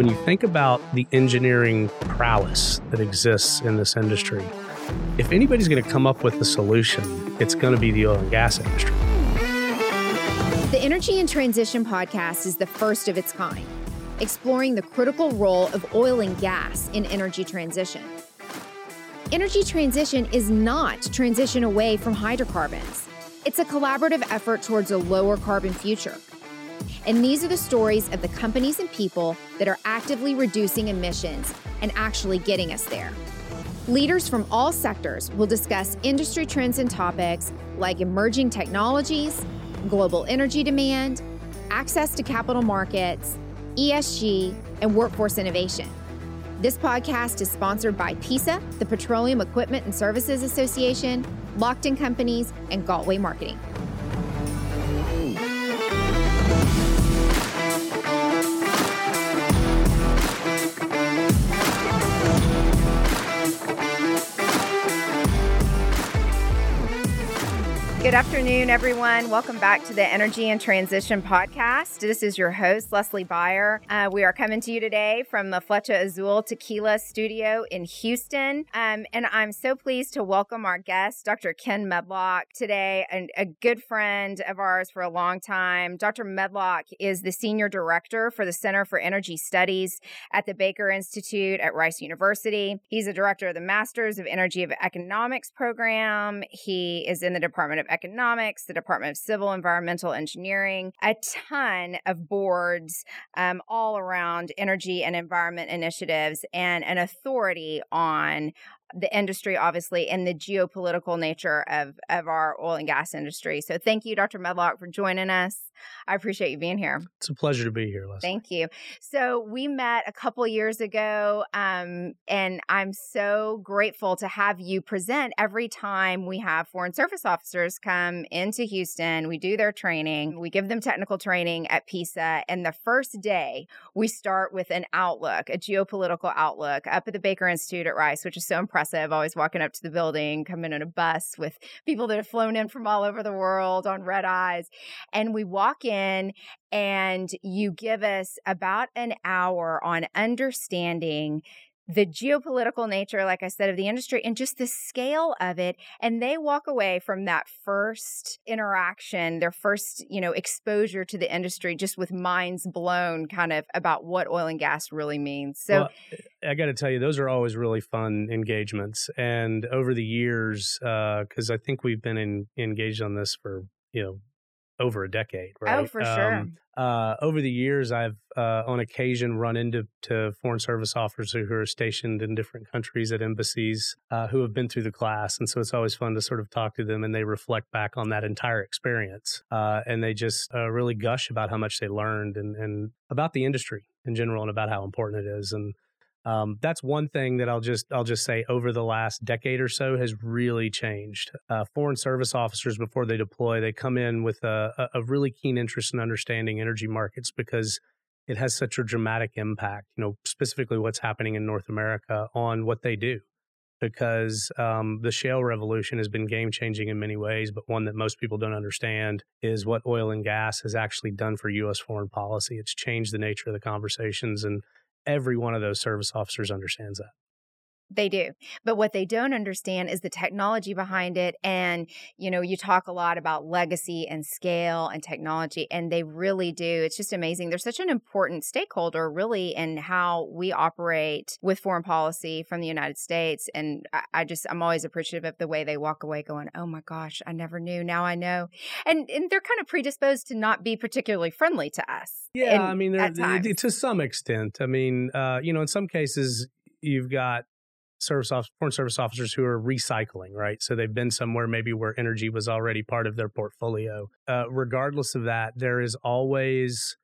When you think about the engineering prowess that exists in this industry, if anybody's going to come up with a solution, it's going to be the oil and gas industry. The Energy and Transition podcast is the first of its kind, exploring the critical role of oil and gas in energy transition. Energy transition is not transition away from hydrocarbons. It's a collaborative effort towards a lower carbon future. And these are the stories of the companies and people that are actively reducing emissions and actually getting us there. Leaders from all sectors will discuss industry trends and topics like emerging technologies, global energy demand, access to capital markets, ESG, and workforce innovation. This podcast is sponsored by PESA, the Petroleum Equipment and Services Association, Lockton Companies, and Galtway Marketing. Good afternoon, everyone. Welcome back to the Energy and Transition Podcast. This is your host, Leslie Beyer. Uh, we are coming to you today from the Flecha Azul Tequila Studio in Houston. Um, and I'm so pleased to welcome our guest, Dr. Ken Medlock, today, and a good friend of ours for a long time. Dr. Medlock is the Senior Director for the Center for Energy Studies at the Baker Institute at Rice University. He's a director of the Masters of Energy of Economics program. He is in the Department of Economics, the Department of Civil Environmental Engineering, a ton of boards um, all around energy and environment initiatives, and an authority on the industry, obviously, and the geopolitical nature of, of our oil and gas industry. So, thank you, Dr. Medlock, for joining us. I appreciate you being here. It's a pleasure to be here, Leslie. Thank you. So we met a couple years ago, um, and I'm so grateful to have you present every time we have foreign service officers come into Houston. We do their training, we give them technical training at PESA, and the first day we start with an outlook, a geopolitical outlook, up at the Baker Institute at Rice, which is so impressive. Always walking up to the building, coming on a bus with people that have flown in from all over the world on red eyes, and we walk in and you give us about an hour on understanding the geopolitical nature, like I said, of the industry and just the scale of it. And they walk away from that first interaction, their first, you know, exposure to the industry just with minds blown kind of about what oil and gas really means. So well, I got to tell you, those are always really fun engagements. And over the years, because uh, I think we've been in, engaged on this for, you know, over a decade, right? Oh, for sure. Um, uh, over the years, I've uh, on occasion run into to foreign service officers who are stationed in different countries at embassies uh, who have been through the class, and so it's always fun to sort of talk to them, and they reflect back on that entire experience, uh, and they just uh, really gush about how much they learned and, and about the industry in general and about how important it is, and um, that's one thing that I'll just I'll just say over the last decade or so has really changed. Uh, foreign service officers before they deploy, they come in with a, a really keen interest in understanding energy markets because it has such a dramatic impact. You know, specifically what's happening in North America on what they do. Because um, the shale revolution has been game changing in many ways, but one that most people don't understand is what oil and gas has actually done for U.S. foreign policy. It's changed the nature of the conversations and every one of those service officers understands that. They do. But what they don't understand is the technology behind it. And, you know, you talk a lot about legacy and scale and technology, and they really do. It's just amazing. They're such an important stakeholder, really, in how we operate with foreign policy from the United States. And I, I just, I'm always appreciative of the way they walk away going, oh my gosh, I never knew. Now I know. And, and they're kind of predisposed to not be particularly friendly to us. Yeah. I mean, to some extent. I mean, uh, you know, in some cases, you've got service off, foreign service officers who are recycling, right? So they've been somewhere maybe where energy was already part of their portfolio. Uh, regardless of that, there is always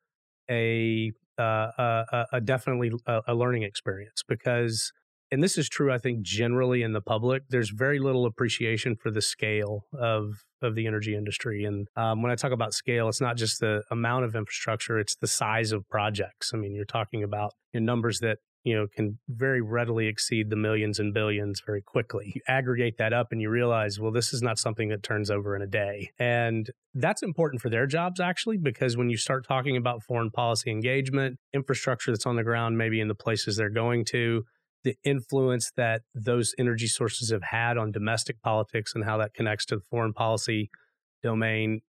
a uh, a, a, definitely a, a learning experience because and this is true, I think, generally in the public, there's very little appreciation for the scale of of the energy industry. And um, when I talk about scale, it's not just the amount of infrastructure; it's the size of projects. I mean, you're talking about numbers that you know can very readily exceed the millions and billions very quickly. You aggregate that up and you realize, well, this is not something that turns over in a day, and that's important for their jobs actually because when you start talking about foreign policy engagement, infrastructure that's on the ground, maybe in the places they're going to, the influence that those energy sources have had on domestic politics and how that connects to the foreign policy domain,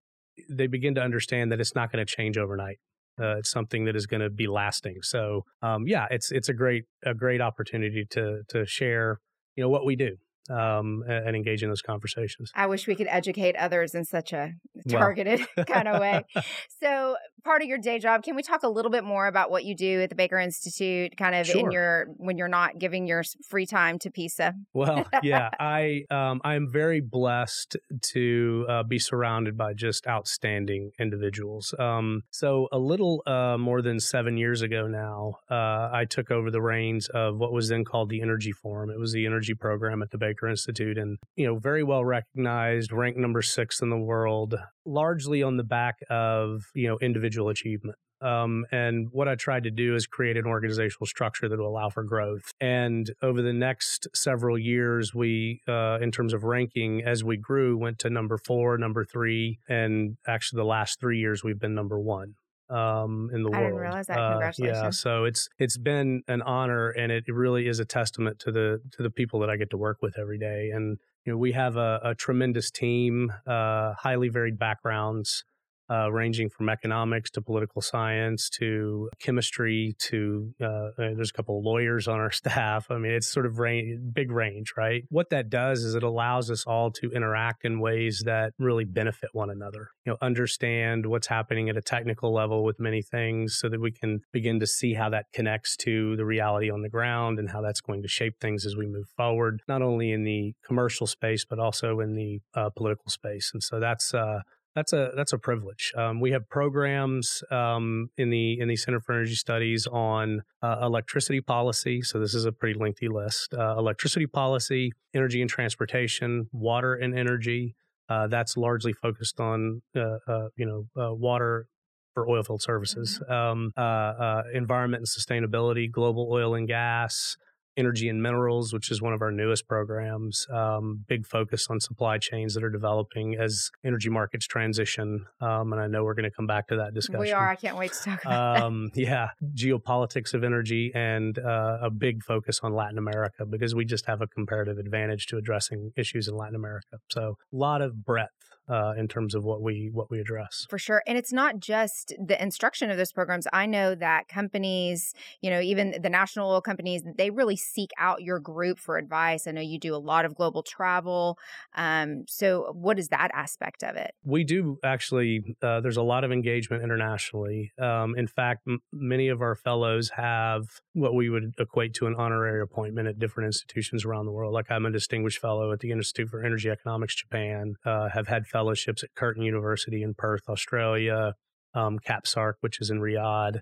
they begin to understand that it's not going to change overnight. Uh, it's something that is going to be lasting. So, um, yeah, it's it's a great a great opportunity to to share, you know, what we do um, and, and, engage in those conversations. I wish we could educate others in such a targeted kind of way. So, part of your day job, can we talk a little bit more about what you do at the Baker Institute, kind of sure. in your when you're not giving your free time to PESA? Well, yeah, I um, I'm very blessed to uh, be surrounded by just outstanding individuals. Um, so, a little uh, more than seven years ago now, uh, I took over the reins of what was then called the Energy Forum. It was the energy program at the Baker Institute and, you know, very well recognized, ranked number six in the world, largely on the back of, you know, individual achievement. Um, and what I tried to do is create an organizational structure that will allow for growth. And over the next several years, we, uh, in terms of ranking, as we grew, went to number four, number three, and actually the last three years we've been number one um, in the I world. I didn't realize that. Congratulations. Uh, yeah, so it's it's been an honor, and it really is a testament to the to the people that I get to work with every day. And you know, we have a, a tremendous team, uh, highly varied backgrounds uh, ranging from economics to political science to chemistry to uh, uh there's a couple of lawyers on our staff. I mean, it's sort of range, big range, right? What that does is it allows us all to interact in ways that really benefit one another. You know, understand what's happening at a technical level with many things, so that we can begin to see how that connects to the reality on the ground and how that's going to shape things as we move forward, not only in the commercial space but also in the uh, political space. And so that's uh, that's a that's a privilege. Um, we have programs um, in the in the Center for Energy Studies on uh, electricity policy. So this is a pretty lengthy list: uh, electricity policy, energy and transportation, water and energy. Uh, that's largely focused on uh, uh, you know uh, water for oilfield services, mm-hmm. um, environment and sustainability, global oil and gas, energy and minerals, which is one of our newest programs. Um, big focus on supply chains that are developing as energy markets transition. Um, and I know we're going to come back to that discussion. We are. I can't wait to talk about um, that. Yeah, geopolitics of energy and uh, a big focus on Latin America because we just have a comparative advantage to addressing issues in Latin America. So a lot of breadth uh, in terms of what we what we address. For sure, and it's not just the instruction of those programs. I know that companies, you know, even the national oil companies, they really seek out your group for advice. I know you do a lot of global travel. Um, so, what is that aspect of it? We do actually. Uh, there's a lot of engagement internationally. Um, in fact, m- many of our fellows have what we would equate to an honorary appointment at different institutions around the world. Like I'm a distinguished fellow at the Institute for Energy Economics Japan. Uh, have had fellowships at Curtin University in Perth, Australia, um, KAPSARC, which is in Riyadh.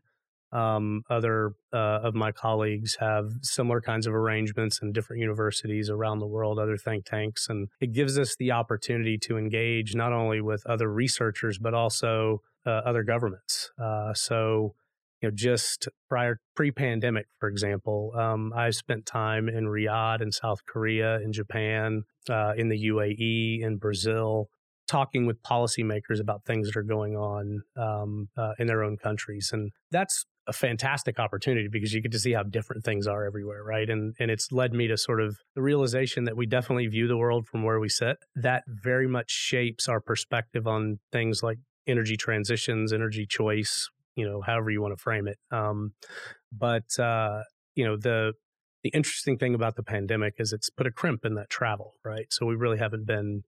Um, other uh, of my colleagues have similar kinds of arrangements in different universities around the world, other think tanks. And it gives us the opportunity to engage not only with other researchers, but also uh, other governments. Uh, so, you know, just prior pre-pandemic, for example, um, I've spent time in Riyadh, in South Korea, in Japan, uh, in the UAE, in Brazil, talking with policymakers about things that are going on um, uh, in their own countries, and that's a fantastic opportunity because you get to see how different things are everywhere, right? And and it's led me to sort of the realization that we definitely view the world from where we sit. That very much shapes our perspective on things like energy transitions, energy choice, you know, however you want to frame it. Um, but uh, you know, the the interesting thing about the pandemic is it's put a crimp in that travel, right? So we really haven't been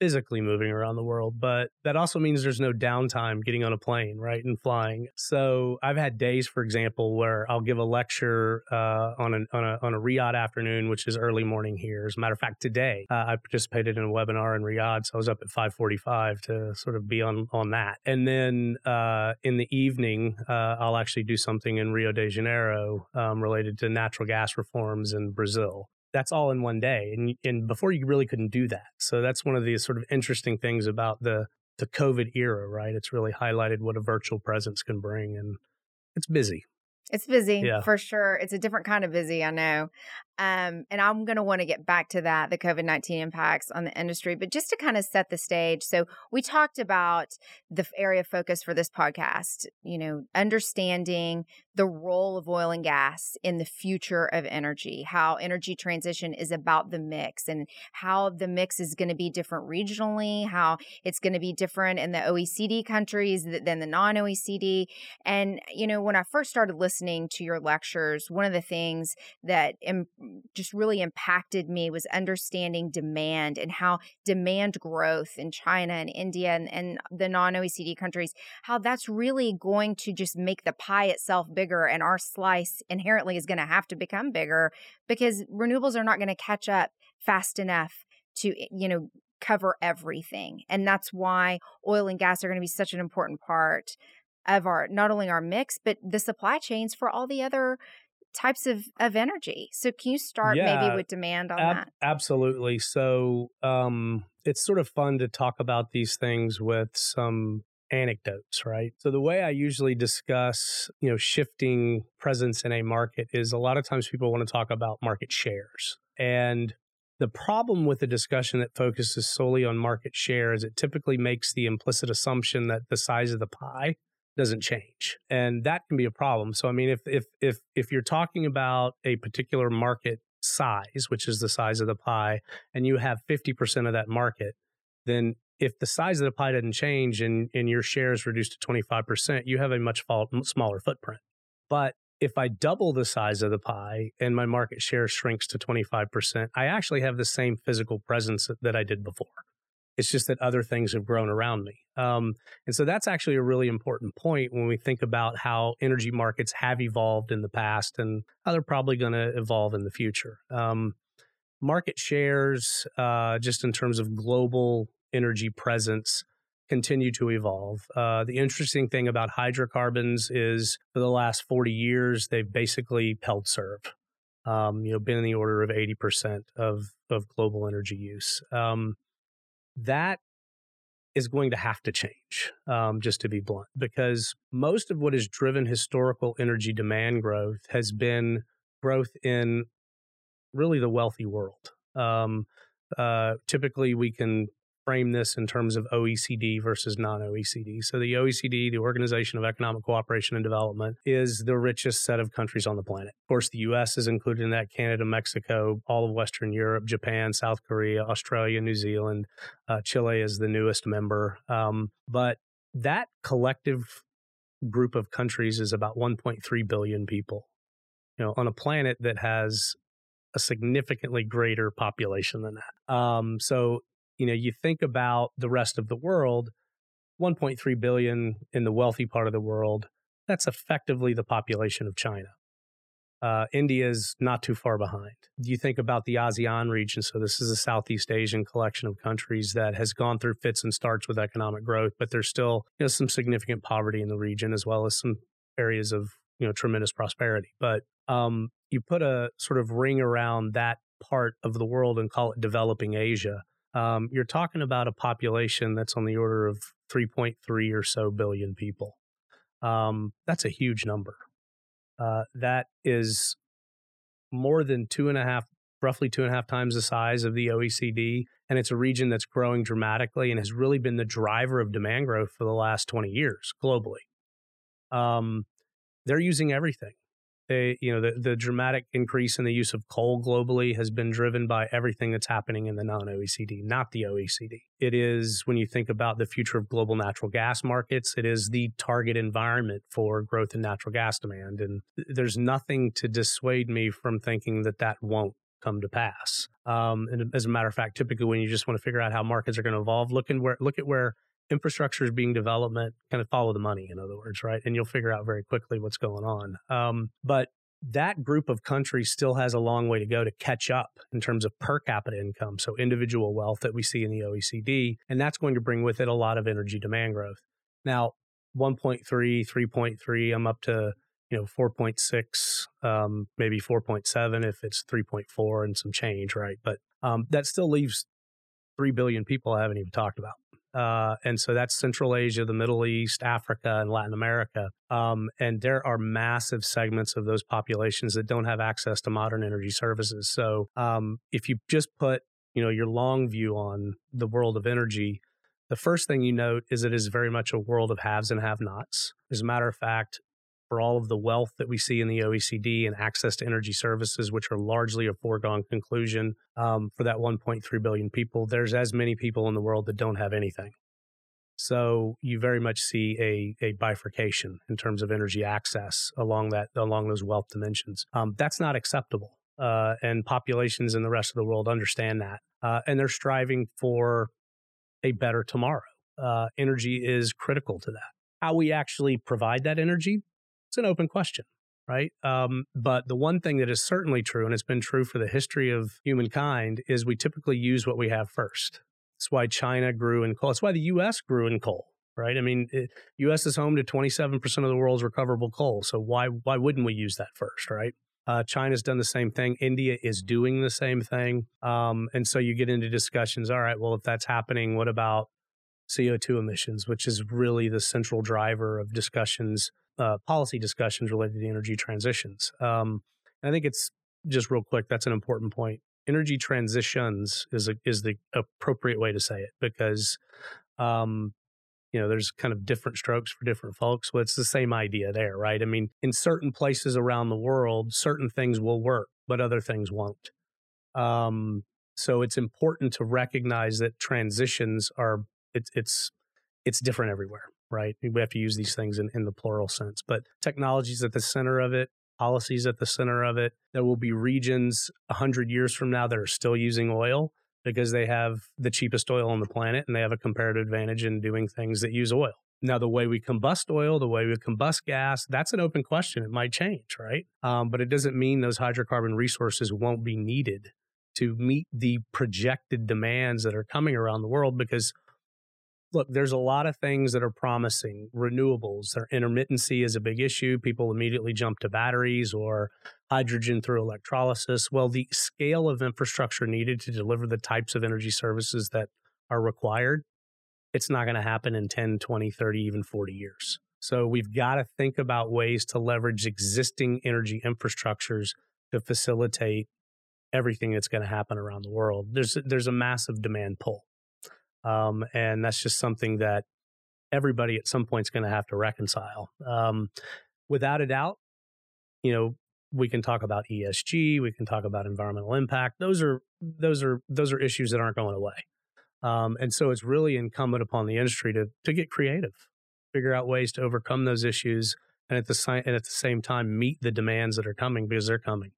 physically moving around the world, but that also means there's no downtime getting on a plane, right, and flying. So I've had days, for example, where I'll give a lecture uh, on, a, on, a, on a Riyadh afternoon, which is early morning here. As a matter of fact, today uh, I participated in a webinar in Riyadh, so I was up at 5:45 to sort of be on on that. And then uh, in the evening, uh, I'll actually do something in Rio de Janeiro um, related to natural gas reforms in Brazil that's all in one day. And, and before you really couldn't do that. So that's one of the sort of interesting things about the, the COVID era, right? It's really highlighted what a virtual presence can bring and it's busy. It's busy Yeah. for sure. It's a different kind of busy, I know. Um, and I'm going to want to get back to that, the COVID 19 impacts on the industry. But just to kind of set the stage, so we talked about the area of focus for this podcast, you know, understanding the role of oil and gas in the future of energy, how energy transition is about the mix and how the mix is going to be different regionally, how it's going to be different in the OECD countries than the non OECD. And, you know, when I first started listening to your lectures, one of the things that Im- just really impacted me was understanding demand and how demand growth in China and India and, and the non OECD countries, how that's really going to just make the pie itself bigger and our slice inherently is going to have to become bigger because renewables are not going to catch up fast enough to, eh, you know, cover everything. And that's why oil and gas are going to be such an important part of our not only our mix but the supply chains for all the other types of of energy. So can you start Yeah, maybe with demand on Ab- that? absolutely. So um, it's sort of fun to talk about these things with some anecdotes, right? So the way I usually discuss, you know, shifting presence in a market is a lot of times people want to talk about market shares. And the problem with a discussion that focuses solely on market share is it typically makes the implicit assumption that the size of the pie doesn't change and that can be a problem so i mean if if if if you're talking about a particular market size which is the size of the pie and you have 50% of that market then if the size of the pie doesn't change and, and your share is reduced to 25% you have a much smaller footprint. But if i double the size of the pie and my market share shrinks to 25% i actually have the same physical presence that i did before it's just that other things have grown around me. Um, and so that's actually a really important point when we think about how energy markets have evolved in the past and how they're probably going to evolve in the future. Um, market shares, uh, just in terms of global energy presence, continue to evolve. Uh, the interesting thing about hydrocarbons is for the last 40 years, they've basically held serve. Um, you know, been in the order of 80% of, of global energy use. Um, that is going to have to change, um, just to be blunt, because most of what has driven historical energy demand growth has been growth in really the wealthy world. Um, uh, typically, we can frame this in terms of OECD versus non OECD. So, the OECD, the Organization of Economic Cooperation and Development, is the richest set of countries on the planet. Of course, the US is included in that, Canada, Mexico, all of Western Europe, Japan, South Korea, Australia, New Zealand. Uh, Chile is the newest member. Um, but that collective group of countries is about 1.3 billion people. You know, on a planet that has a significantly greater population than that. Um, so you know, you think about the rest of the world, 1.3 billion in the wealthy part of the world, that's effectively the population of China. Uh, India is not too far behind. You think about the ASEAN region. So, this is a Southeast Asian collection of countries that has gone through fits and starts with economic growth, but there's still you know, some significant poverty in the region, as well as some areas of you know tremendous prosperity. But um, you put a sort of ring around that part of the world and call it developing Asia um, you're talking about a population that's on the order of 3.3 or so billion people. Um, that's a huge number. Uh, that is more than two and a half, roughly two and a half times the size of the OECD. And it's a region that's growing dramatically and has really been the driver of demand growth for the last 20 years globally. Um, they're using everything they, you know, the, the dramatic increase in the use of coal globally has been driven by everything that's happening in the non OECD, not the OECD. It is, when you think about the future of global natural gas markets, it is the target environment for growth in natural gas demand. And there's nothing to dissuade me from thinking that that won't come to pass. Um, and as a matter of fact, typically when you just want to figure out how markets are going to evolve, look, in where, look at where infrastructure is being development kind of follow the money in other words right? And you'll figure out very quickly what's going on. Um, but that group of countries still has a long way to go to catch up in terms of per capita income so individual wealth that we see in the oecd and that's going to bring with it a lot of energy demand growth. Now 1.3 3.3 i'm up to you know 4.6 um, maybe 4.7 if it's 3.4 and some change right? But um, that still leaves 3 billion people i haven't even talked about Uh, and so that's Central Asia, the Middle East, Africa, and Latin America. Um, and there are massive segments of those populations that don't have access to modern energy services. So um, if you just put you know your long view on the world of energy, the first thing you note is it is very much a world of haves and have-nots. As a matter of fact, for all of the wealth that we see in the OECD and access to energy services, which are largely a foregone conclusion um, for that 1.3 billion people, there's as many people in the world that don't have anything. So you very much see a, a bifurcation in terms of energy access along that along those wealth dimensions. Um, that's not acceptable, uh, and populations in the rest of the world understand that, uh, and they're striving for a better tomorrow. Uh, energy is critical to that. How we actually provide that energy it's an open question, right? Um, but the one thing that is certainly true, and it's been true for the history of humankind, is we typically use what we have first. That's why China grew in coal. That's why the U.S. grew in coal, right? I mean, it, U.S. is home to 27% of the world's recoverable coal. So why why wouldn't we use that first, right? Uh, China's done the same thing. India is doing the same thing. Um, and so you get into discussions. All right, well, if that's happening, what about CO2 emissions, which is really the central driver of discussions uh, policy discussions related to energy transitions. Um, I think it's just real quick. That's an important point. Energy transitions is a, is the appropriate way to say it because, um, you know, there's kind of different strokes for different folks. Well, it's the same idea there, right? I mean, in certain places around the world, certain things will work, but other things won't. Um, so it's important to recognize that transitions are it's it's it's different everywhere right? We have to use these things in, in the plural sense, but technology is at the center of it, policies at the center of it. There will be regions 100 years from now that are still using oil because they have the cheapest oil on the planet and they have a comparative advantage in doing things that use oil. Now, the way we combust oil, the way we combust gas, that's an open question. It might change, right? Um, but it doesn't mean those hydrocarbon resources won't be needed to meet the projected demands that are coming around the world because look, there's a lot of things that are promising. Renewables, their intermittency is a big issue. People immediately jump to batteries or hydrogen through electrolysis. Well, the scale of infrastructure needed to deliver the types of energy services that are required, it's not going to happen in 10, 20, 30, even 40 years. So we've got to think about ways to leverage existing energy infrastructures to facilitate everything that's going to happen around the world. There's there's a massive demand pull. Um, and that's just something that everybody at some point is going to have to reconcile. Um, without a doubt, you know, we can talk about ESG, we can talk about environmental impact. Those are those are those are issues that aren't going away. Um, and so it's really incumbent upon the industry to to get creative, figure out ways to overcome those issues, and at the si- and at the same time meet the demands that are coming because they're coming.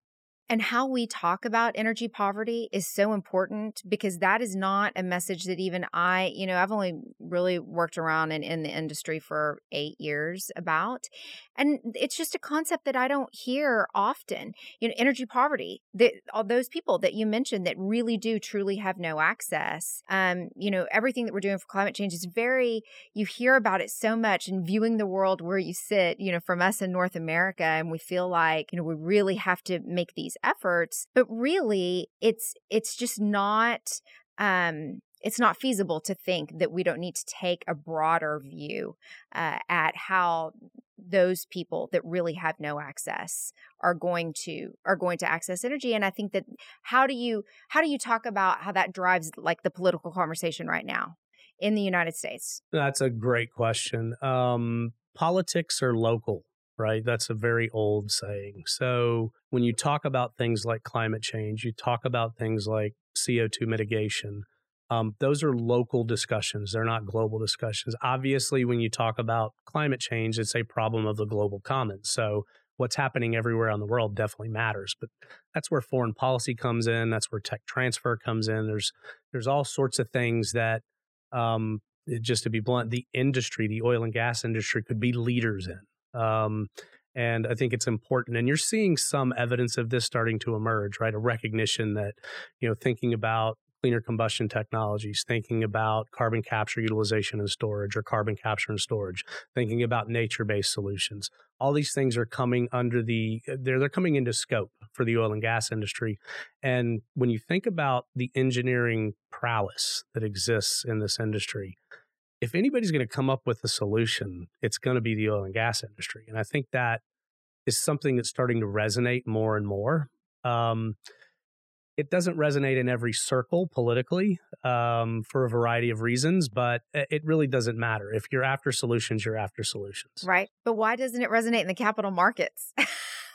And how we talk about energy poverty is so important because that is not a message that even I, you know, I've only really worked around in, in the industry for eight years about. And it's just a concept that I don't hear often. You know, energy poverty, that all those people that you mentioned that really do truly have no access. Um, you know, everything that we're doing for climate change is very, you hear about it so much and viewing the world where you sit, you know, from us in North America, and we feel like, you know, we really have to make these efforts but really it's it's just not um it's not feasible to think that we don't need to take a broader view uh, at how those people that really have no access are going to are going to access energy. And i think that how do you how do you talk about how that drives like the political conversation right now in the united states? That's a great question. Um, politics are local right? That's a very old saying. So when you talk about things like climate change, you talk about things like CO2 mitigation. Um, those are local discussions. They're not global discussions. Obviously, when you talk about climate change, it's a problem of the global commons. So what's happening everywhere in the world definitely matters. But that's where foreign policy comes in. That's where tech transfer comes in. There's there's all sorts of things that, um, just to be blunt, the industry, the oil and gas industry, could be leaders in. Um, and I think it's important. And you're seeing some evidence of this starting to emerge, right? A recognition that, you know, thinking about cleaner combustion technologies, thinking about carbon capture utilization and storage or carbon capture and storage, thinking about nature-based solutions. All these things are coming under the they're they're coming into scope for the oil and gas industry. And when you think about the engineering prowess that exists in this industry, if anybody's going to come up with a solution, it's going to be the oil and gas industry. And I think that is something that's starting to resonate more and more. Um, it doesn't resonate in every circle politically um, for a variety of reasons, but it really doesn't matter. If you're after solutions, you're after solutions. Right. But why doesn't it resonate in the capital markets?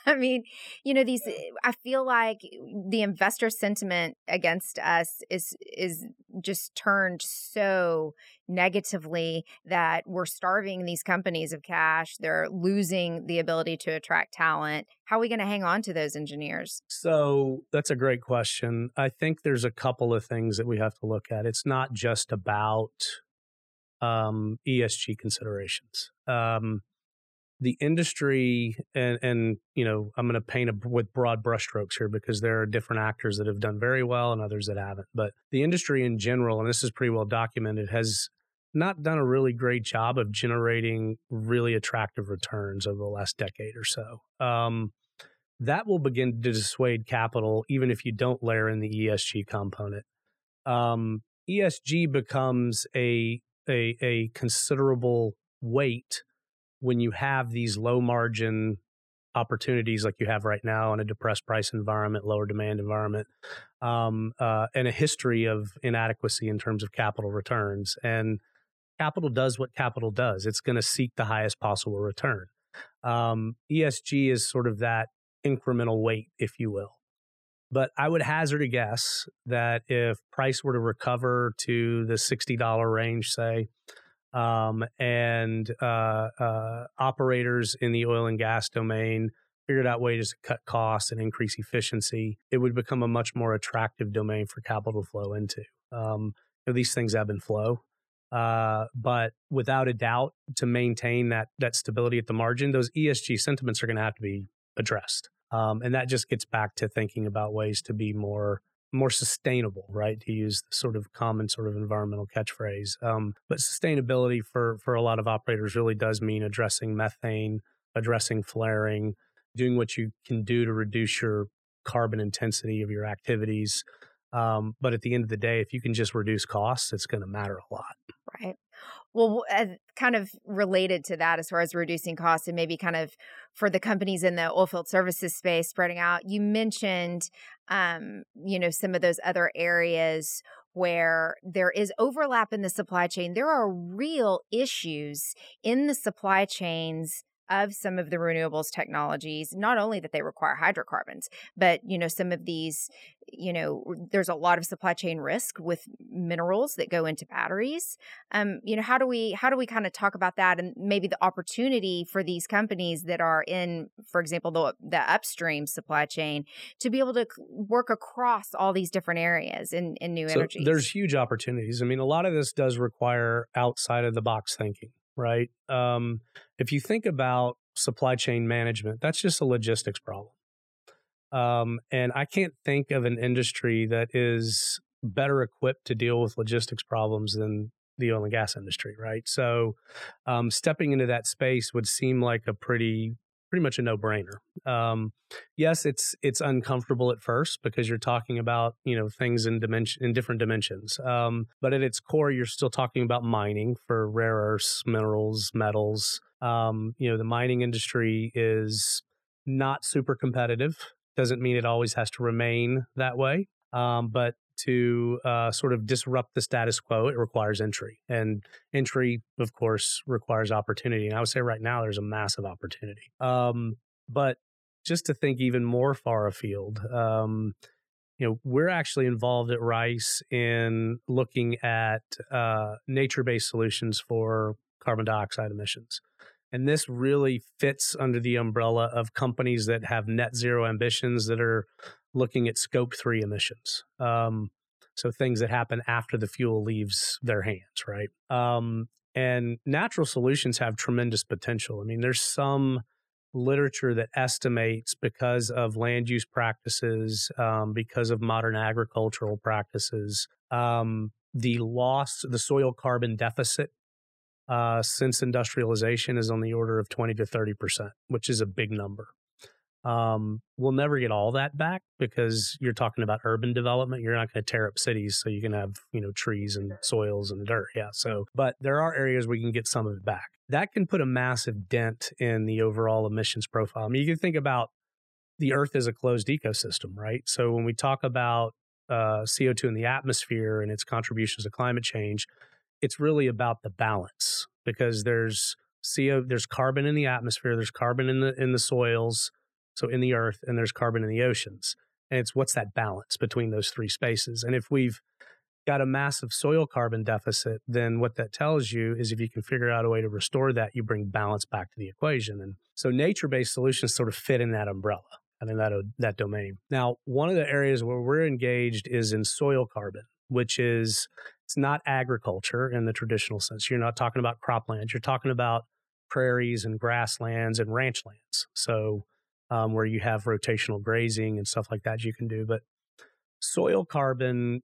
I mean, you know, these I feel like the investor sentiment against us is is just turned so negatively that we're starving these companies of cash. They're losing the ability to attract talent. How are we going to hang on to those engineers? So, that's a great question. I think there's a couple of things that we have to look at. It's not just about um, ESG considerations. Um, the industry and and you know i'm going to paint a, with broad brushstrokes here because there are different actors that have done very well and others that haven't but the industry in general and this is pretty well documented has not done a really great job of generating really attractive returns over the last decade or so um, that will begin to dissuade capital even if you don't layer in the esg component um, esg becomes a a, a considerable weight when you have these low margin opportunities like you have right now in a depressed price environment, lower demand environment, um, uh, and a history of inadequacy in terms of capital returns. And capital does what capital does it's going to seek the highest possible return. Um, ESG is sort of that incremental weight, if you will. But I would hazard a guess that if price were to recover to the $60 range, say, um, and uh, uh, operators in the oil and gas domain figured out ways to cut costs and increase efficiency, it would become a much more attractive domain for capital to flow into. Um, you know, these things ebb and flow. Uh, but without a doubt, to maintain that that stability at the margin, those ESG sentiments are going to have to be addressed, um, and that just gets back to thinking about ways to be more more sustainable, right? To use the sort of common sort of environmental catchphrase. Um, but sustainability for for a lot of operators really does mean addressing methane, addressing flaring, doing what you can do to reduce your carbon intensity of your activities. Um, but at the end of the day, if you can just reduce costs, it's going to matter a lot. Right. Well, kind of related to that, as far as reducing costs and maybe kind of for the companies in the oilfield services space spreading out, you mentioned, um, you know, some of those other areas where there is overlap in the supply chain. There are real issues in the supply chains of some of the renewables technologies not only that they require hydrocarbons but you know some of these you know there's a lot of supply chain risk with minerals that go into batteries. Um you know how do we how do we kind of talk about that and maybe the opportunity for these companies that are in for example the the upstream supply chain to be able to work across all these different areas in in new so energies? there's huge opportunities. I mean a lot of this does require outside of the box thinking right? Um, if you think about supply chain management, that's just a logistics problem. Um, and I can't think of an industry that is better equipped to deal with logistics problems than the oil and gas industry, right? So, um, stepping into that space would seem like a pretty pretty much a no-brainer. Um, yes, it's it's uncomfortable at first because you're talking about you know things in dimension in different dimensions. Um, but at its core, you're still talking about mining for rare earths, minerals, metals. Um, you know, the mining industry is not super competitive. Doesn't mean it always has to remain that way. Um, but to uh, sort of disrupt the status quo, it requires entry. And entry, of course, requires opportunity. And I would say right now there's a massive opportunity. Um, but just to think even more far afield, um, you know, we're actually involved at Rice in looking at uh, nature based solutions for carbon dioxide emissions. And this really fits under the umbrella of companies that have net zero ambitions that are looking at scope three emissions. Um, so things that happen after the fuel leaves their hands, right? Um, and natural solutions have tremendous potential. I mean, there's some literature that estimates because of land use practices, um, because of modern agricultural practices, um, the loss, the soil carbon deficit uh, since industrialization is on the order of 20 to 30 percent, which is a big number. Um, we'll never get all that back because you're talking about urban development. You're not going to tear up cities so you can have, you know, trees and soils and dirt. Yeah. So, but there are areas where you can get some of it back. That can put a massive dent in the overall emissions profile. I mean, you can think about the earth as a closed ecosystem, right? So when we talk about uh, CO2 in the atmosphere and its contributions to climate change, it's really about the balance because there's CO, there's carbon in the atmosphere, there's carbon in the in the soils, so in the earth, and there's carbon in the oceans. And it's what's that balance between those three spaces. And if we've got a massive soil carbon deficit, then what that tells you is if you can figure out a way to restore that, you bring balance back to the equation. And so nature based solutions sort of fit in that umbrella and in that, that domain. Now, one of the areas where we're engaged is in soil carbon, which is it's not agriculture in the traditional sense. You're not talking about croplands, you're talking about prairies and grasslands and ranch lands. So, um, where you have rotational grazing and stuff like that, you can do. But soil carbon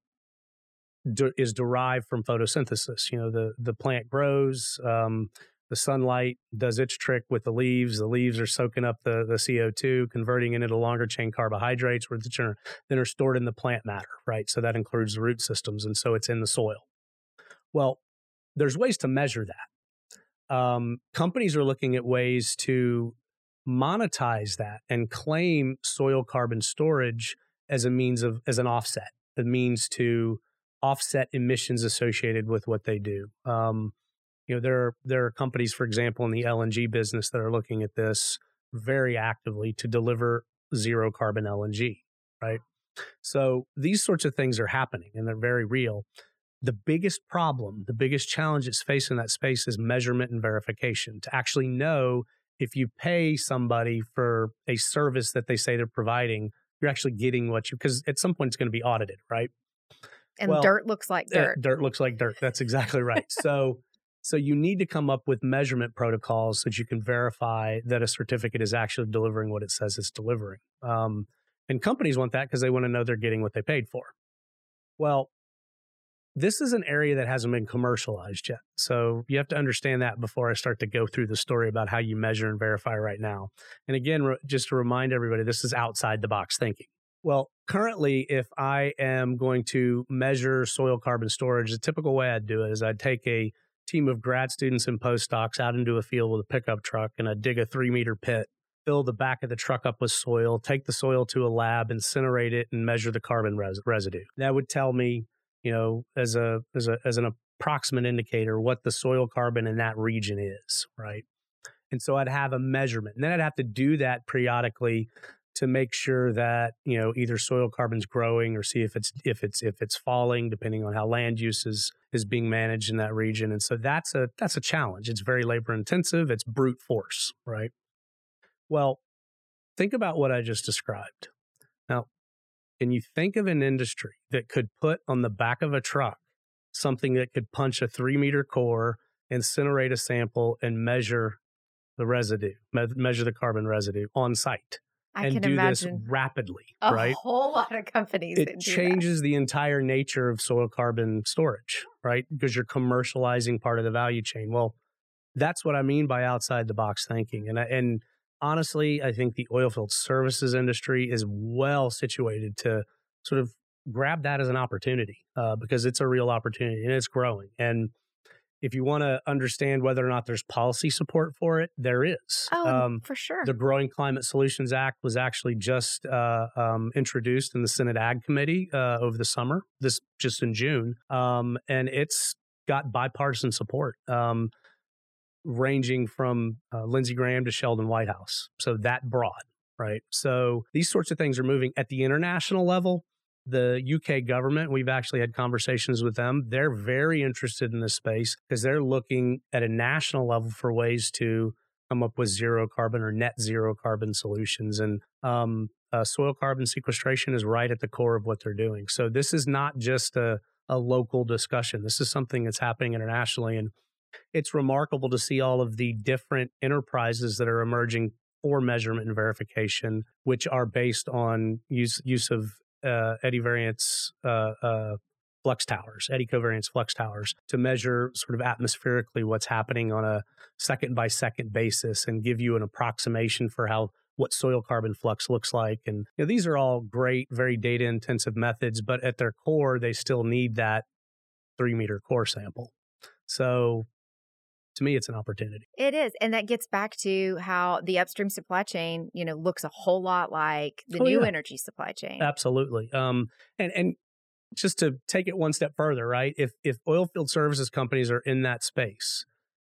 de- is derived from photosynthesis. You know, the the plant grows, um, the sunlight does its trick with the leaves. The leaves are soaking up the, the CO2, converting it into longer chain carbohydrates, which are then are stored in the plant matter, right? So that includes the root systems, and so it's in the soil. Well, there's ways to measure that um, companies are looking at ways to monetize that and claim soil carbon storage as a means of as an offset, a means to offset emissions associated with what they do. Um, you know, there are, there are companies, for example, in the LNG business that are looking at this very actively to deliver zero carbon LNG, right? So these sorts of things are happening and they're very real the biggest problem, the biggest challenge it's facing in that space is measurement and verification to actually know if you pay somebody for a service that they say they're providing, you're actually getting what you, because at some point it's going to be audited, right? And well, dirt looks like eh, dirt. Uh, dirt looks like dirt. That's exactly right. so, so you need to come up with measurement protocols so that you can verify that a certificate is actually delivering what it says it's delivering. Um, and companies want that because they want to know they're getting what they paid for. Well, this is an area that hasn't been commercialized yet. So you have to understand that before I start to go through the story about how you measure and verify right now. And again, re- just to remind everybody, this is outside the box thinking. Well, currently, if I am going to measure soil carbon storage, the typical way I'd do it is I'd take a team of grad students and postdocs out into a field with a pickup truck and I'd dig a three meter pit, fill the back of the truck up with soil, take the soil to a lab, incinerate it, and measure the carbon res- residue. That would tell me you know, as a as a as an approximate indicator what the soil carbon in that region is, right? And so I'd have a measurement. And then I'd have to do that periodically to make sure that, you know, either soil carbon's growing or see if it's if it's if it's falling depending on how land use is is being managed in that region. And so that's a that's a challenge. It's very labor intensive, it's brute force, right? Well, think about what I just described. Can you think of an industry that could put on the back of a truck something that could punch a three meter core, incinerate a sample, and measure the residue, me- measure the carbon residue on site? I and do this rapidly, a right? A whole lot of companies. It changes that. the entire nature of soil carbon storage, right? Because you're commercializing part of the value chain. Well, that's what I mean by outside the box thinking. And and honestly, I think the oilfield services industry is well situated to sort of grab that as an opportunity uh, because it's a real opportunity and it's growing. And if you want to understand whether or not there's policy support for it, there is. Oh, um, for sure. The Growing Climate Solutions Act was actually just uh, um, introduced in the Senate Ag Committee uh, over the summer, this just in June, um, and it's got bipartisan support. Ranging from uh, Lindsey Graham to Sheldon Whitehouse. So that broad, right? So these sorts of things are moving at the international level. The UK government, we've actually had conversations with them. They're very interested in this space because they're looking at a national level for ways to come up with zero carbon or net zero carbon solutions. And um, uh, soil carbon sequestration is right at the core of what they're doing. So this is not just a, a local discussion. This is something that's happening internationally. And it's remarkable to see all of the different enterprises that are emerging for measurement and verification, which are based on use use of uh, eddy variance uh, uh, flux towers, eddy covariance flux towers, to measure sort of atmospherically what's happening on a second by second basis and give you an approximation for how what soil carbon flux looks like. And you know, these are all great, very data intensive methods, but at their core, they still need that three meter core sample. So to me, it's an opportunity. It is. And that gets back to how the upstream supply chain, you know, looks a whole lot like the oh, new yeah. energy supply chain. Absolutely. Um, and, and just to take it one step further, right? If, if oil field services companies are in that space,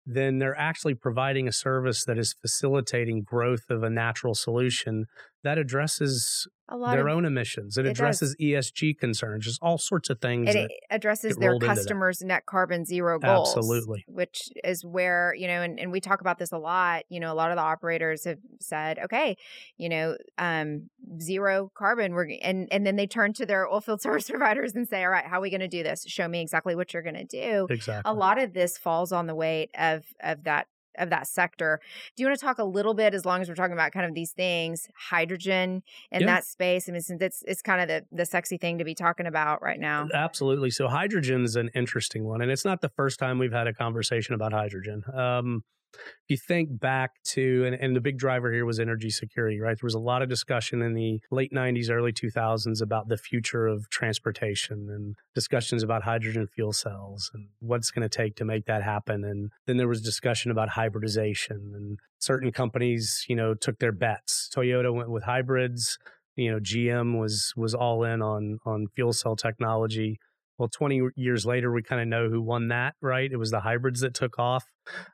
then they're actually providing a service that is facilitating growth of a natural solution that addresses their of, own emissions. It, it addresses does. ESG concerns, just all sorts of things. It, addresses their customers' net carbon zero goals. Absolutely. Which is where, you know, and, and we talk about this a lot. You know, a lot of the operators have said, okay, you know, um, zero carbon. We're and and then they turn to their oilfield service providers and say, all right, how are we going to do this? Show me exactly what you're going to do. Exactly. A lot of this falls on the weight of of that of that sector. Do you want to talk a little bit, as long as we're talking about kind of these things, hydrogen in yeah. that space? I mean, since it's it's kind of the the sexy thing to be talking about right now. Absolutely. So hydrogen is an interesting one, and it's not the first time we've had a conversation about hydrogen. Um, if you think back to, and, and, the big driver here was energy security, right? There was a lot of discussion in the late 90s, early 2000s about the future of transportation and discussions about hydrogen fuel cells and what's going to take to make that happen. And then there was discussion about hybridization and certain companies, you know, took their bets. Toyota went with hybrids. You know, GM was was all in on on fuel cell technology. Well, 20 years later, we kind of know who won that, right? It was the hybrids that took off.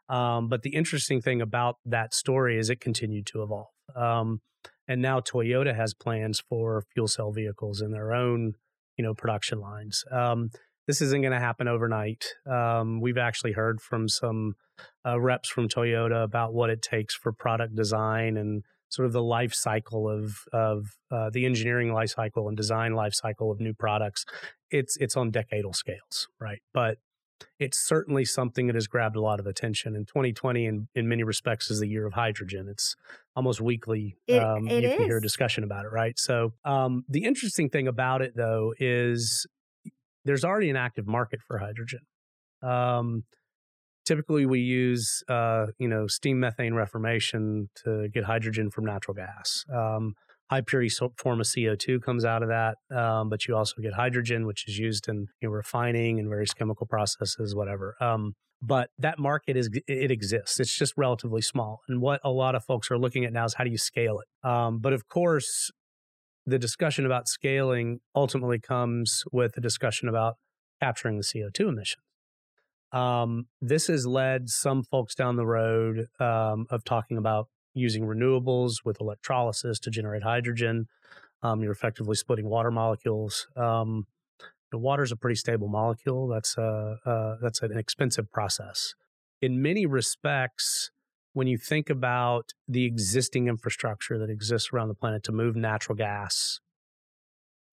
Um, but the interesting thing about that story is it continued to evolve. Um, and now Toyota has plans for fuel cell vehicles in their own, you know, production lines. Um, this isn't going to happen overnight. Um, we've actually heard from some uh, reps from Toyota about what it takes for product design and sort of the life cycle of of uh, the engineering life cycle and design life cycle of new products. It's it's on decadal scales, right? But it's certainly something that has grabbed a lot of attention. And 2020, in, in many respects, is the year of hydrogen. It's almost weekly. It, um, it you is. can hear a discussion about it, right? So um, the interesting thing about it, though, is there's already an active market for hydrogen. Um, typically we use uh, you know steam methane reformation to get hydrogen from natural gas. Um, high purity form of co2 comes out of that um, but you also get hydrogen which is used in you know, refining and various chemical processes whatever. Um, but that market is it exists. It's just relatively small. And what a lot of folks are looking at now is how do you scale it? Um, but of course the discussion about scaling ultimately comes with the discussion about capturing the co2 emissions um, this has led some folks down the road um, of talking about using renewables with electrolysis to generate hydrogen. Um, you're effectively splitting water molecules. Um, the water is a pretty stable molecule. That's a, uh, that's an expensive process. In many respects, when you think about the existing infrastructure that exists around the planet to move natural gas,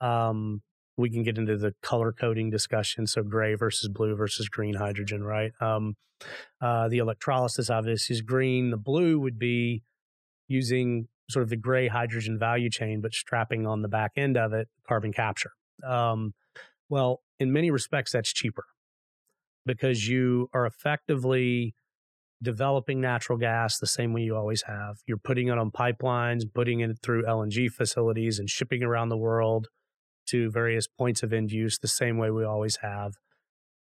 um, we can get into the color coding discussion. So gray versus blue versus green hydrogen, right? Um, uh, the electrolysis obviously is green. The blue would be using sort of the gray hydrogen value chain, but strapping on the back end of it carbon capture. Um, well, in many respects, that's cheaper because you are effectively developing natural gas the same way you always have. You're putting it on pipelines, putting it through LNG facilities, and shipping around the world to various points of end use the same way we always have.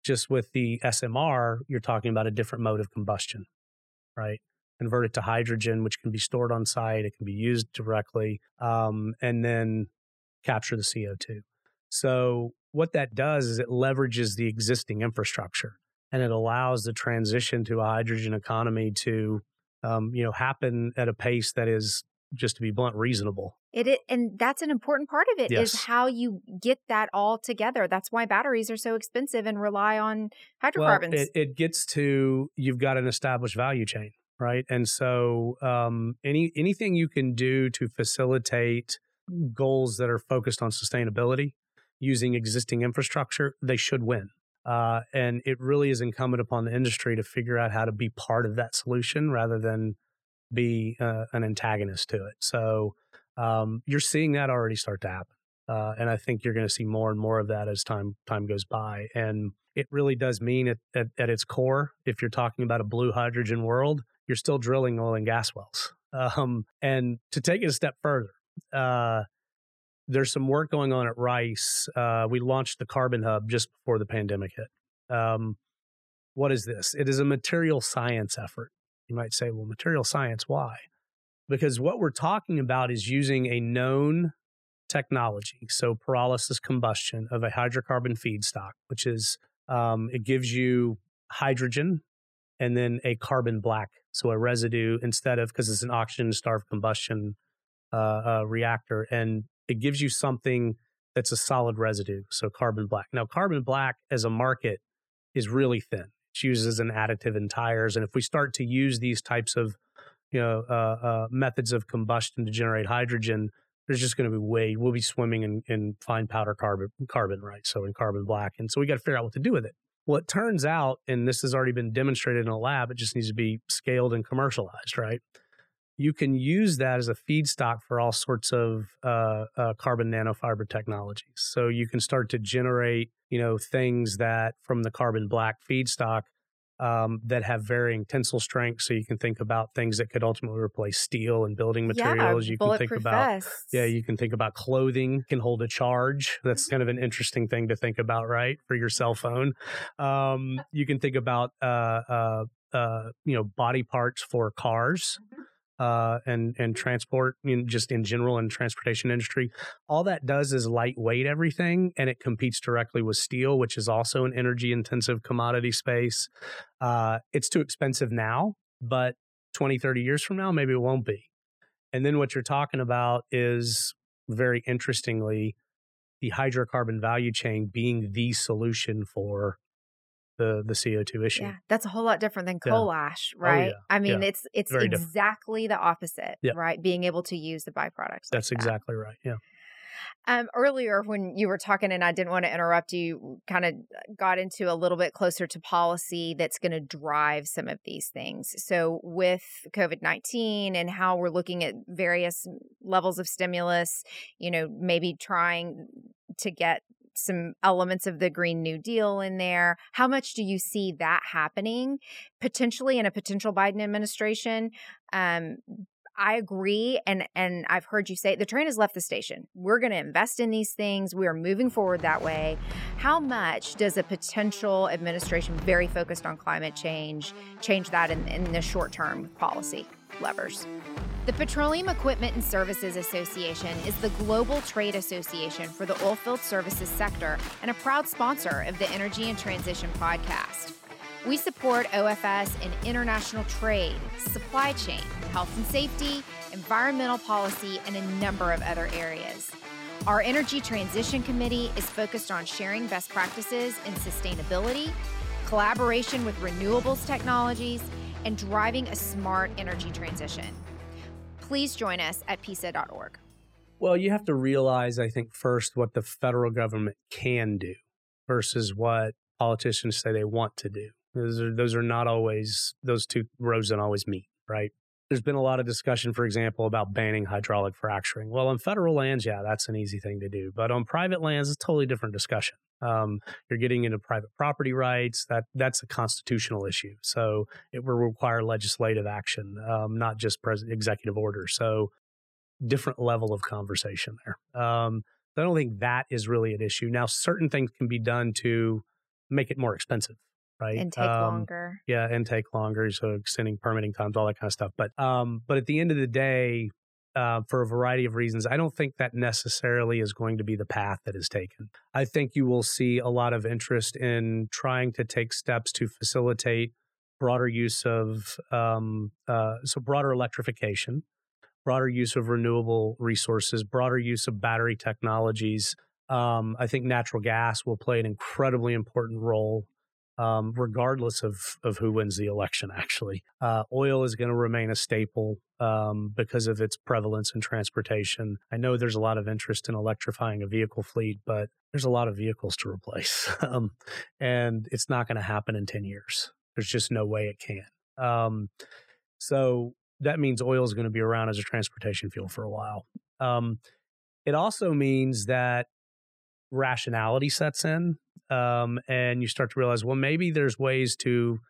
Just with the SMR, you're talking about a different mode of combustion, right? Convert it to hydrogen, which can be stored on site, it can be used directly, um, and then capture the CO2. So, what that does is it leverages the existing infrastructure and it allows the transition to a hydrogen economy to um, you know happen at a pace that is just to be blunt, reasonable. It, it, and that's an important part of it yes. is how you get that all together. That's why batteries are so expensive and rely on hydrocarbons. Well, it, it gets to you've got an established value chain, right? And so um, any anything you can do to facilitate goals that are focused on sustainability using existing infrastructure, they should win. Uh, and it really is incumbent upon the industry to figure out how to be part of that solution rather than be uh, an antagonist to it. So um, you're seeing that already start to happen, uh, and I think you're going to see more and more of that as time time goes by. And it really does mean at, at, at its core, if you're talking about a blue hydrogen world, you're still drilling oil and gas wells. Um, and to take it a step further, uh, there's some work going on at Rice. Uh, we launched the Carbon Hub just before the pandemic hit. Um, what is this? It is a material science effort. You might say, well, material science, why? Because what we're talking about is using a known technology, so pyrolysis combustion of a hydrocarbon feedstock, which is um, it gives you hydrogen and then a carbon black, so a residue instead of because it's an oxygen starved combustion uh, uh, reactor, and it gives you something that's a solid residue, so carbon black. Now, carbon black as a market is really thin. As an additive in tires, and if we start to use these types of you know uh, uh methods of combustion to generate hydrogen, there's just going to be way we'll be swimming in, in fine powder carbon carbon right? So in carbon black and so we got to figure out what to do with it. Well it turns out and this has already been demonstrated in a lab it just needs to be scaled and commercialized right you can use that as a feedstock for all sorts of uh, uh, carbon nanofiber technologies so you can start to generate you know things that from the carbon black feedstock um, that have varying tensile strength. So you can think about things that could ultimately replace steel and building materials. Yeah, you can think about vests. yeah, you can think about clothing can hold a charge. That's kind of an interesting thing to think about, right? For your cell phone. Um, you can think about uh, uh, uh, you know body parts for cars. Mm-hmm uh, and and transport, in, just in general, in transportation industry. All that does is lightweight everything, and it competes directly with steel, which is also an energy intensive commodity space. Uh, it's too expensive now, but 20, 30 years from now, maybe it won't be. And then what you're talking about is very interestingly the hydrocarbon value chain being the solution for the the CO2 issue. Yeah, that's a whole lot different than coal yeah. ash, right? Oh, yeah. I mean, yeah. it's it's Very exactly different. the opposite, right? Being able to use the byproducts. That's like that. exactly right. Yeah. Um, earlier, when you were talking, and I didn't want to interrupt you, kind of got into a little bit closer to policy that's going to drive some of these things. So, with COVID 19 and how we're looking at various levels of stimulus, you know, maybe trying to get some elements of the Green New Deal in there. How much do you see that happening potentially in a potential Biden administration? Um, I agree, and and I've heard you say the train has left the station. We're going to invest in these things. We are moving forward that way. How much does a potential administration very focused on climate change change that in, in the short term policy levers? The Petroleum Equipment and Services Association is the global trade association for the oilfield services sector and a proud sponsor of the Energy and Transition podcast. We support OFS in international trade, supply chain, health and safety, environmental policy, and a number of other areas. Our Energy Transition Committee is focused on sharing best practices in sustainability, collaboration with renewables technologies, and driving a smart energy transition. Please join us at PESA.org. Well, you have to realize, I think, first what the federal government can do versus what politicians say they want to do. Those are, those are not always, those two roads don't always meet, right? There's been a lot of discussion, for example, about banning hydraulic fracturing. Well, on federal lands, yeah, that's an easy thing to do. But on private lands, it's a totally different discussion. Um, you're getting into private property rights. That that's a constitutional issue. So it will require legislative action, um, not just pres- executive order. So different level of conversation there. Um, I don't think that is really an issue. Now, certain things can be done to make it more expensive, right? And take Um, longer. yeah, and take longer, so extending permitting times, all that kind of stuff. But um, but at the end of the day, uh, for a variety of reasons, I don't think that necessarily is going to be the path that is taken. I think you will see a lot of interest in trying to take steps to facilitate broader use of um, uh, so broader electrification, broader use of renewable resources, broader use of battery technologies. Um, I think natural gas will play an incredibly important role um, regardless of of who wins the election. Actually, uh, oil is going to remain a staple um, because of its prevalence in transportation. I know there's a lot of interest in electrifying a vehicle fleet, but there's a lot of vehicles to replace, um, and it's not going to happen in ten years. There's just no way it can. Um, so that means oil is going to be around as a transportation fuel for a while. Um, it also means that rationality sets in um, and you start to realize, well, maybe there's ways to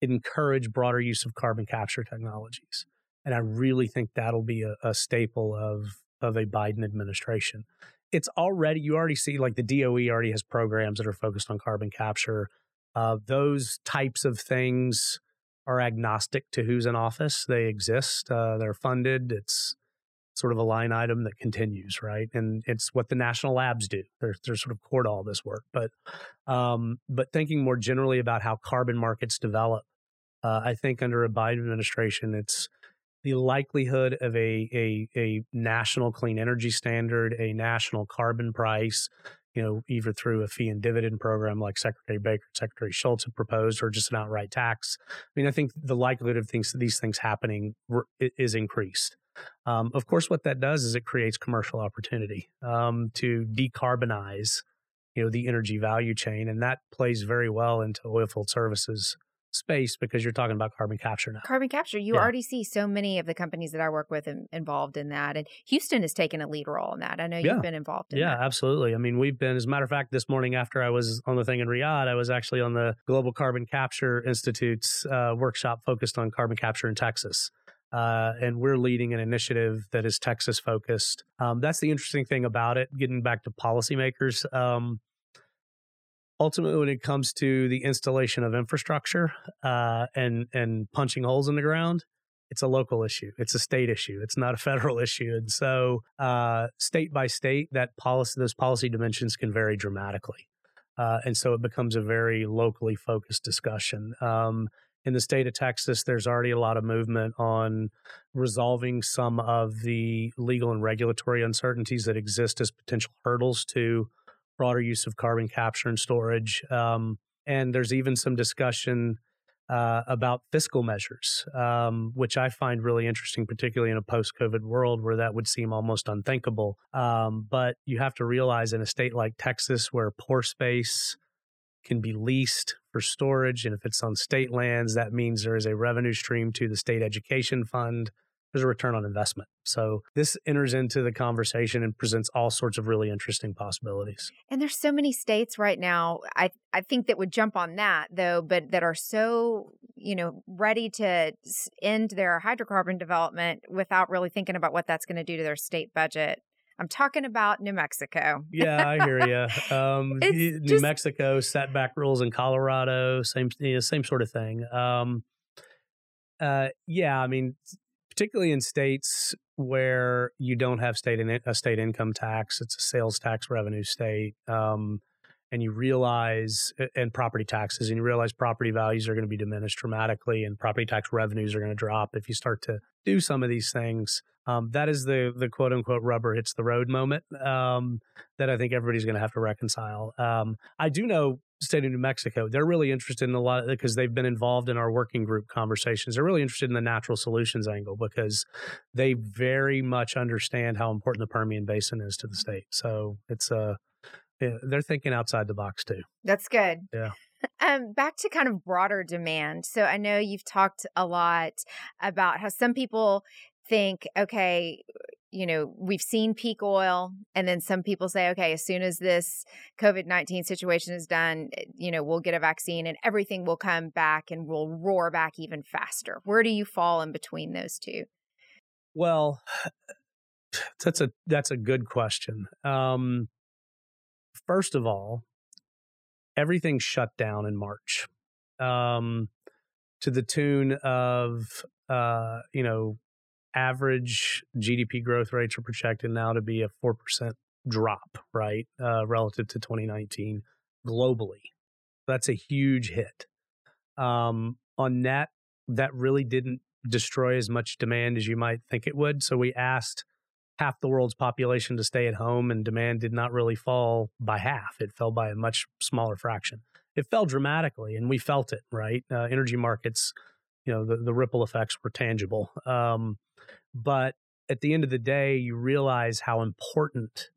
encourage broader use of carbon capture technologies. And I really think that'll be a, a staple of of a Biden administration. It's already you already see like the DOE already has programs that are focused on carbon capture. Uh, those types of things are agnostic to who's in office. They exist. Uh, they're funded. It's sort of a line item that continues, right? And it's what the national labs do. They're they're sort of core to all this work. But um, but thinking more generally about how carbon markets develop, uh, I think under a Biden administration, it's the likelihood of a, a a national clean energy standard, a national carbon price, you know, either through a fee and dividend program like Secretary Baker, Secretary Shultz have proposed, or just an outright tax. I mean, I think the likelihood of things these things happening is increased. Um, of course, what that does is it creates commercial opportunity um, to decarbonize, you know, the energy value chain, and that plays very well into oilfield services space because you're talking about carbon capture now. Carbon capture, you yeah. already see so many of the companies that I work with in, involved in that. And Houston has taken a lead role in that. I know you've been involved in yeah, that. absolutely. I mean, we've been, as a matter of fact, this morning after I was on the thing in Riyadh, I was actually on the Global Carbon Capture Institute's uh, workshop focused on carbon capture in Texas. Uh, and we're leading an initiative that is Texas focused. Um, that's the interesting thing about it. Getting back to policymakers, um, ultimately when it comes to the installation of infrastructure uh, and and punching holes in the ground it's a local issue. It's a state issue. It's not a federal issue. And so uh, state by state that policy those policy dimensions can vary dramatically. Uh, and so it becomes a very locally focused discussion. Um, in the state of Texas, there's already a lot of movement on resolving some of the legal and regulatory uncertainties that exist as potential hurdles to broader use of carbon capture and storage. Um, and there's even some discussion uh, about fiscal measures, um, which I find really interesting, particularly in a post COVID world where that would seem almost unthinkable. Um, but you have to realize in a state like Texas, where pore space can be leased for storage, and if it's on state lands, that means there is a revenue stream to the state education fund there's a return on investment. So this enters into the conversation and presents all sorts of really interesting possibilities. And there's so many states right now, I I think that would jump on that though, but that are so, you know, ready to end their hydrocarbon development without really thinking about what that's going to do to their state budget. I'm talking about New Mexico. yeah, I hear you. Um, New just, Mexico setback rules in Colorado, same you know, same sort of thing. Um, uh, yeah, I mean, particularly in states where you don't have state in, a state income tax. It's a sales tax revenue state. Um, and you realize and property taxes and you realize property values are going to be diminished dramatically and property tax revenues are going to drop if you start to do some of these things um, that is the the quote unquote rubber hits the road moment um, that I think everybody's going to have to reconcile. Um, I do know state of New Mexico, they're really interested in a lot because they've been involved in our working group conversations. They're really interested in the natural solutions angle because they very much understand how important the Permian Basin is to the state. So it's a uh, yeah, they're thinking outside the box too. That's good. Yeah. Um, back to kind of broader demand. So I know you've talked a lot about how some people think, okay, you know, we've seen peak oil, and then some people say, okay, as soon as this COVID 19 situation is done, eh, you know, we'll get a vaccine and everything will come back and we'll roar back even faster. Where do you fall in between those two? Well, that's a that's a good question. Um, first of all, everything shut down in March, um, to the tune of uh, you know average GDP growth rates are projected now to be a 4% drop, right, uh, relative to 2019 globally. That's a huge hit. Um, on net, that really didn't destroy as much demand as you might think it would. So we asked half the world's population to stay at home, and demand did not really fall by half. It fell by a much smaller fraction. It fell dramatically, and we felt it, right? Uh, energy markets, you know, the, the ripple effects were tangible. Um, but at the end of the day, you realize how important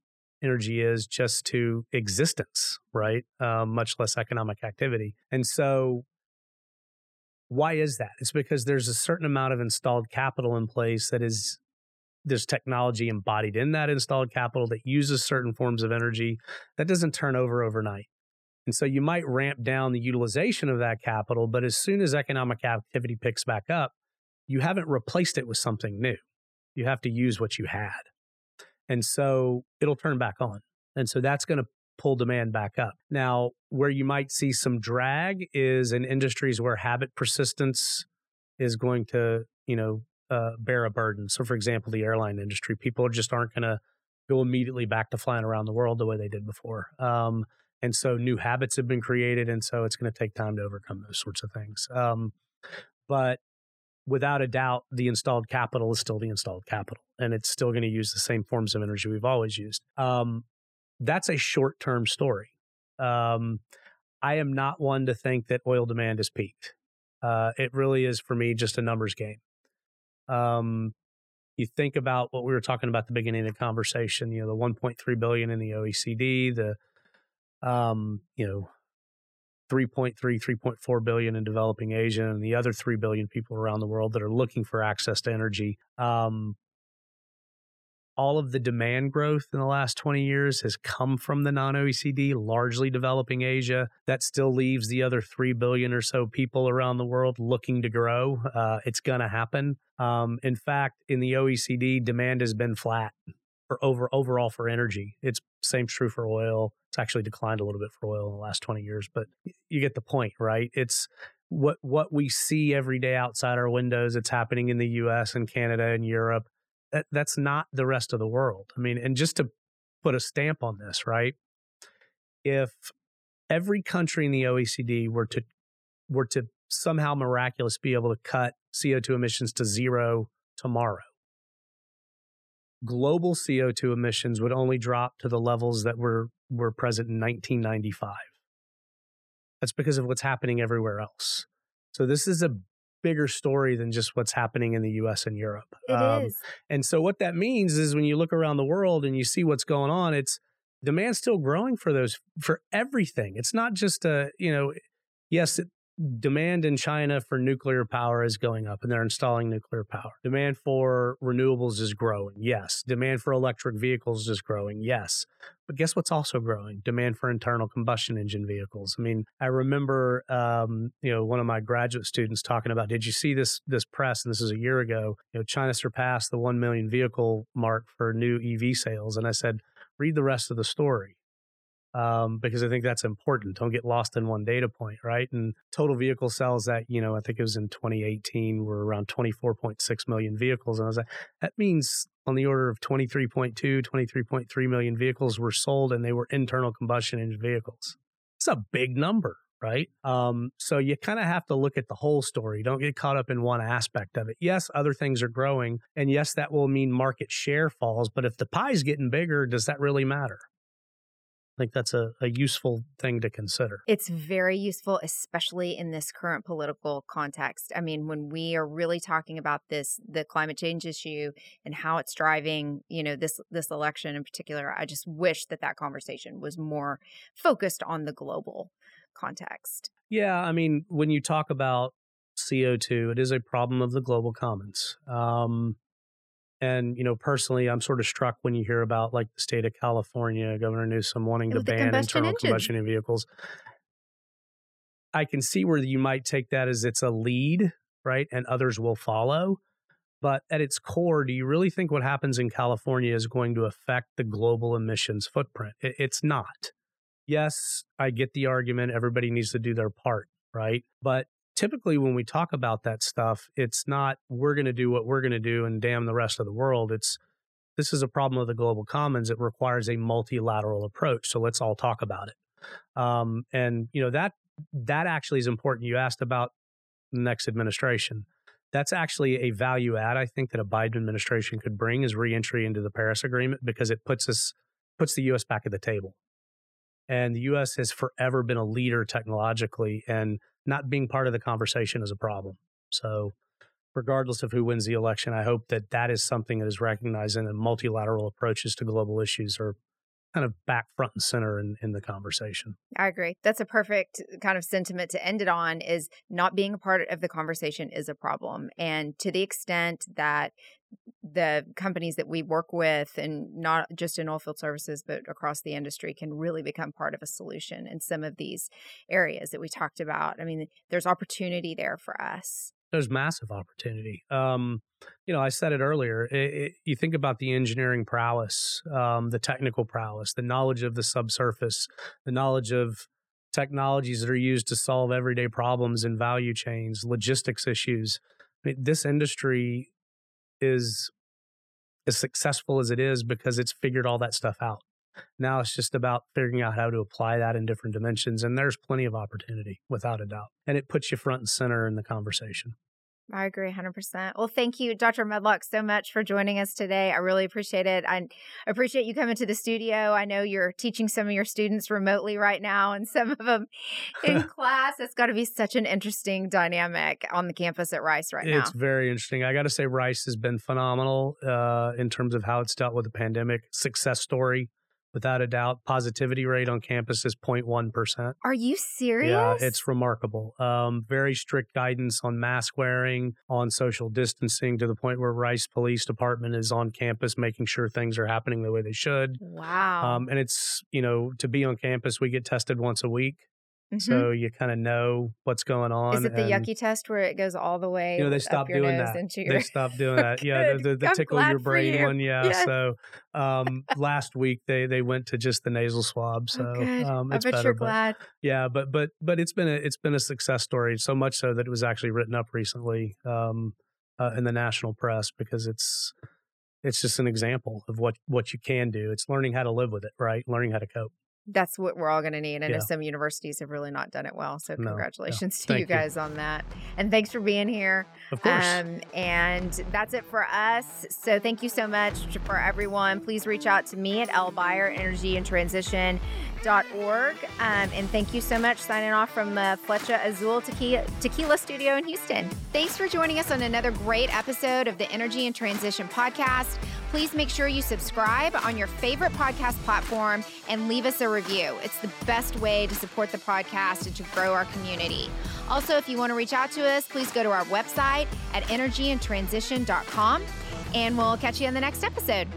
energy is just to existence, right? Um, much less economic activity. And so, why is that? It's because there's a certain amount of installed capital in place that is there's technology embodied in that installed capital that uses certain forms of energy that doesn't turn over overnight. And so you might ramp down the utilization of that capital, but as soon as economic activity picks back up, you haven't replaced it with something new. You have to use what you had. And so it'll turn back on. And so that's going to pull demand back up. Now, where you might see some drag is in industries where habit persistence is going to, you know, uh, bear a burden. So, for example, the airline industry, people just aren't going to go immediately back to flying around the world the way they did before. Um, and so new habits have been created. And so it's going to take time to overcome those sorts of things. Um, but without a doubt, the installed capital is still the installed capital, and it's still going to use the same forms of energy we've always used. Um, that's a short term story. Um, I am not one to think that oil demand is peaked. Uh, it really is for me just a numbers game. Um, you think about what we were talking about at the beginning of the conversation, you know, the 1.3 billion in the OECD, the um, you know, 3.3 3.4 billion in developing asia and the other 3 billion people around the world that are looking for access to energy um, all of the demand growth in the last 20 years has come from the non-OECD, largely developing Asia. That still leaves the other 3 billion or so people around the world looking to grow. Uh, it's going to happen. Um, in fact, in the OECD, demand has been flat for over overall for energy. It's same true for oil. It's actually declined a little bit for oil in the last 20 years, but you get the point, right? It's what what we see every day outside our windows. It's happening in the US and Canada and Europe. That, that's not the rest of the world. I mean, and just to put a stamp on this, right? If every country in the OECD were to were to somehow miraculous be able to cut CO2 emissions to zero tomorrow, global CO2 emissions would only drop to the levels that were, were present in 1995. That's because of what's happening everywhere else. So this is a bigger story than just what's happening in the US and Europe. It um, is. And so what that means is when you look around the world and you see what's going on, it's demand's still growing for those for everything. It's not just a, you know, yes, it, demand in China for nuclear power is going up and they're installing nuclear power. Demand for renewables is growing. Yes. Demand for electric vehicles is growing. Yes. But guess what's also growing? Demand for internal combustion engine vehicles. I mean, I remember, um, you know, one of my graduate students talking about, did you see this, this press? And this is a year ago, you know, China surpassed the 1 million vehicle mark for new EV sales. And I said, read the rest of the story um, because I think that's important. Don't get lost in one data point, right? And total vehicle sales that, you know, I think it was in 2018 were around 24.6 million vehicles. And I was like, that means on the order of 23.2, 23.3 million vehicles were sold and they were internal combustion engine vehicles. It's a big number, right? Um, so you kind of have to look at the whole story. Don't get caught up in one aspect of it. Yes, other things are growing, and yes, that will mean market share falls. But if the pie's getting bigger, does that really matter? I think that's a, a useful thing to consider. It's very useful, especially in this current political context. I mean, when we are really talking about this, the climate change issue and how it's driving, you know, this this election in particular, I just wish that that conversation was more focused on the global context. Yeah, I mean, when you talk about CO2, it is a problem of the global commons. Um, and, you know, personally, I'm sort of struck when you hear about like the state of California, Governor Newsom wanting to ban internal engine. combustion vehicles. I can see where you might take that as it's a lead, right? And others will follow. But at its core, do you really think what happens in California is going to affect the global emissions footprint? It's not. Yes, I get the argument. Everybody needs to do their part, right? But typically when we talk about that stuff, it's not we're going to do what we're going to do and damn the rest of the world. It's this is a problem of the global commons. It requires a multilateral approach. So let's all talk about it. Um, and you know that that actually is important. You asked about the next administration. That's actually a value add I think that a Biden administration could bring is reentry into the Paris Agreement because it puts us puts the U.S. back at the table. And the U.S. has forever been a leader technologically, and not being part of the conversation is a problem. So, regardless of who wins the election, I hope that that is something that is recognized and that multilateral approaches to global issues are kind of back front and center in, in the conversation. I agree. That's a perfect kind of sentiment to end it on is not being a part of the conversation is a problem. And to the extent that the companies that we work with and not just in oilfield services but across the industry can really become part of a solution in some of these areas that we talked about i mean there's opportunity there for us there's massive opportunity. Um, you know, I said it earlier. It, it, you think about the engineering prowess, um, the technical prowess, the knowledge of the subsurface, the knowledge of technologies that are used to solve everyday problems in value chains, logistics issues. I mean, this industry is as successful as it is because it's figured all that stuff out. Now it's just about figuring out how to apply that in different dimensions. And there's plenty of opportunity, without a doubt. And it puts you front and center in the conversation. I agree 100%. Well, thank you, Dr. Medlock, so much for joining us today. I really appreciate it. I appreciate you coming to the studio. I know you're teaching some of your students remotely right now and some of them in class. It's got to be such an interesting dynamic on the campus at Rice right now. It's very interesting. I got to say, Rice has been phenomenal uh, in terms of how it's dealt with the pandemic. Success story without a doubt. Positivity rate on campus is 0.1%. Are you serious? Yeah, it's remarkable. Um, very strict guidance on mask wearing, on social distancing to the point where Rice Police Department is on campus making sure things are happening the way they should. Wow. Um, and it's, you know, to be on campus, we get tested once a week. Mm-hmm. So you kind of know what's going on. Is it the yucky test where it goes all the way? You know, they stopped doing that. Your... They stopped doing that. yeah, the, the, the tickle your brain you. one. Yeah. So um, last week they they went to just the nasal swab. Oh, so oh, um, it's I bet better, you're glad. Yeah, but but but it's been a it's been a success story. So much so that it was actually written up recently um, uh, in the national press because it's it's just an example of what what you can do. It's learning how to live with it, right? Learning how to cope that's what we're all going to need. I know some universities have really not done it well. So congratulations no, no. to you guys you. on that. And thanks for being here. Of course. Um, and that's it for us. So thank you so much for everyone. Please reach out to me at L Beyer Energy and Transition org. Um, and thank you so much. Signing off from the Flecha Azul Tequila, Tequila Studio in Houston. Thanks for joining us on another great episode of the Energy and Transition Podcast. Please make sure you subscribe on your favorite podcast platform and leave us a review. It's the best way to support the podcast and to grow our community. Also, if you want to reach out to us, please go to our website at energyandtransition.com and we'll catch you in the next episode.